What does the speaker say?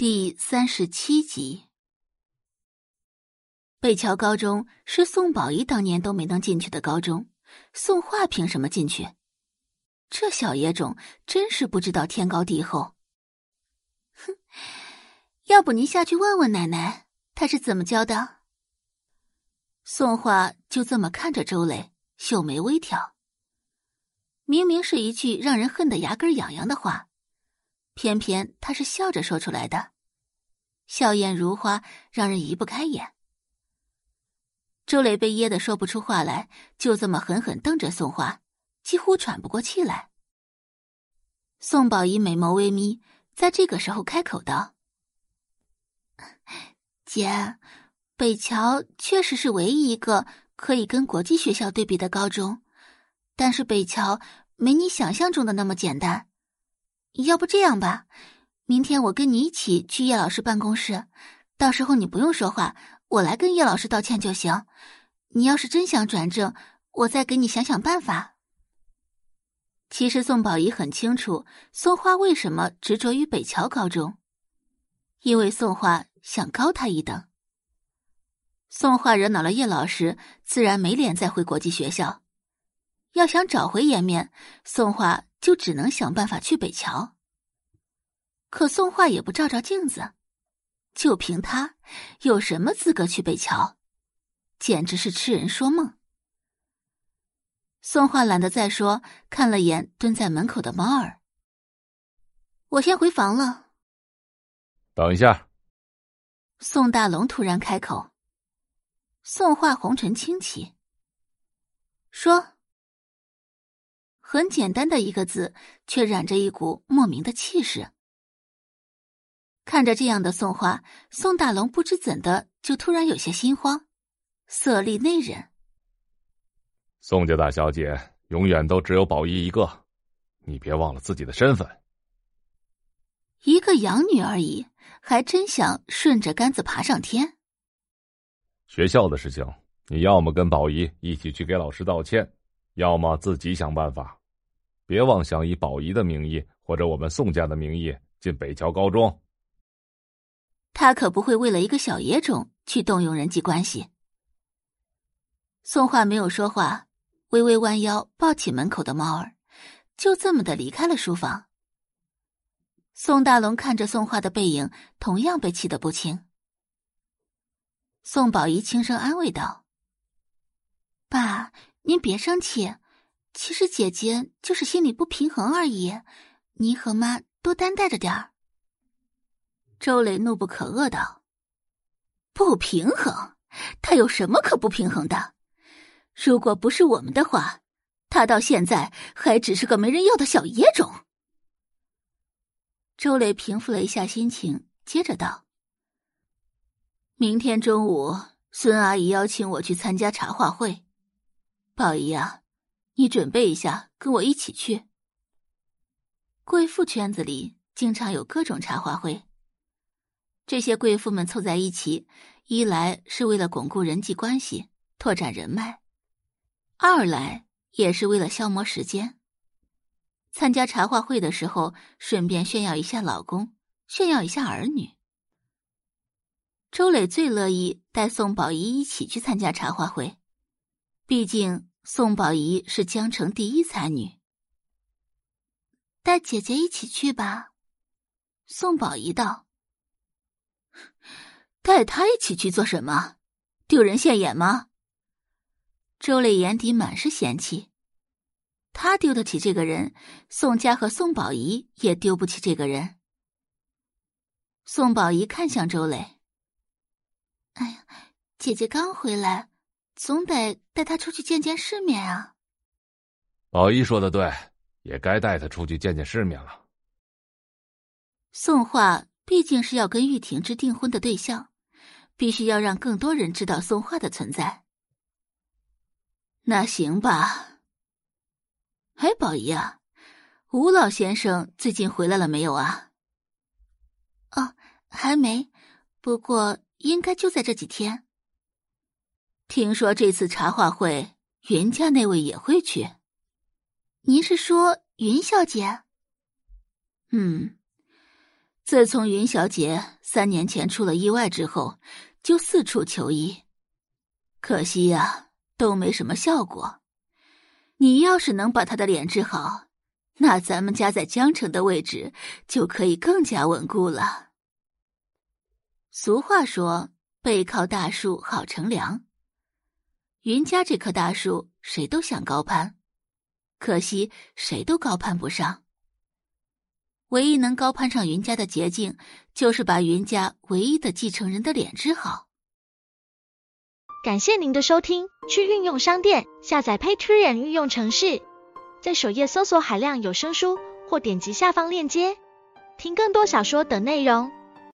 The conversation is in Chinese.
第三十七集，北桥高中是宋宝仪当年都没能进去的高中，宋画凭什么进去？这小野种真是不知道天高地厚。哼，要不您下去问问奶奶，她是怎么教的？宋画就这么看着周磊，秀眉微挑。明明是一句让人恨得牙根痒痒的话。偏偏他是笑着说出来的，笑靥如花，让人移不开眼。周磊被噎得说不出话来，就这么狠狠瞪着宋花，几乎喘不过气来。宋宝仪美眸微眯，在这个时候开口道：“姐，北桥确实是唯一一个可以跟国际学校对比的高中，但是北桥没你想象中的那么简单。”要不这样吧，明天我跟你一起去叶老师办公室，到时候你不用说话，我来跟叶老师道歉就行。你要是真想转正，我再给你想想办法。其实宋宝仪很清楚宋花为什么执着于北桥高中，因为宋花想高他一等。宋画惹恼了叶老师，自然没脸再回国际学校。要想找回颜面，宋画就只能想办法去北桥。可宋画也不照照镜子，就凭他有什么资格去北桥？简直是痴人说梦。宋画懒得再说，看了眼蹲在门口的猫儿，我先回房了。等一下。宋大龙突然开口。宋画红唇轻启，说。很简单的一个字，却染着一股莫名的气势。看着这样的宋画，宋大龙不知怎的就突然有些心慌，色厉内荏。宋家大小姐永远都只有宝仪一个，你别忘了自己的身份。一个养女而已，还真想顺着杆子爬上天。学校的事情，你要么跟宝仪一起去给老师道歉，要么自己想办法。别妄想以宝仪的名义或者我们宋家的名义进北桥高中。他可不会为了一个小野种去动用人际关系。宋画没有说话，微微弯腰抱起门口的猫儿，就这么的离开了书房。宋大龙看着宋画的背影，同样被气得不轻。宋宝仪轻声安慰道：“爸，您别生气。”其实姐姐就是心里不平衡而已，您和妈多担待着点儿。周磊怒不可遏道：“不平衡？他有什么可不平衡的？如果不是我们的话，他到现在还只是个没人要的小野种。”周磊平复了一下心情，接着道：“明天中午，孙阿姨邀请我去参加茶话会，宝姨啊。”你准备一下，跟我一起去。贵妇圈子里经常有各种茶话会，这些贵妇们凑在一起，一来是为了巩固人际关系、拓展人脉，二来也是为了消磨时间。参加茶话会的时候，顺便炫耀一下老公，炫耀一下儿女。周磊最乐意带宋宝仪一起去参加茶话会，毕竟。宋宝仪是江城第一才女，带姐姐一起去吧。宋宝仪道：“带她一起去做什么？丢人现眼吗？”周磊眼底满是嫌弃，他丢得起这个人，宋家和宋宝仪也丢不起这个人。宋宝仪看向周磊：“哎呀，姐姐刚回来。”总得带他出去见见世面啊！宝仪说的对，也该带他出去见见世面了。宋画毕竟是要跟玉婷之订婚的对象，必须要让更多人知道宋画的存在。那行吧。哎，宝仪啊，吴老先生最近回来了没有啊？哦，还没，不过应该就在这几天。听说这次茶话会，云家那位也会去。您是说云小姐？嗯，自从云小姐三年前出了意外之后，就四处求医，可惜呀，都没什么效果。你要是能把她的脸治好，那咱们家在江城的位置就可以更加稳固了。俗话说：“背靠大树好乘凉。”云家这棵大树，谁都想高攀，可惜谁都高攀不上。唯一能高攀上云家的捷径，就是把云家唯一的继承人的脸治好。感谢您的收听，去运用商店下载 Patreon 运用城市，在首页搜索海量有声书，或点击下方链接听更多小说等内容。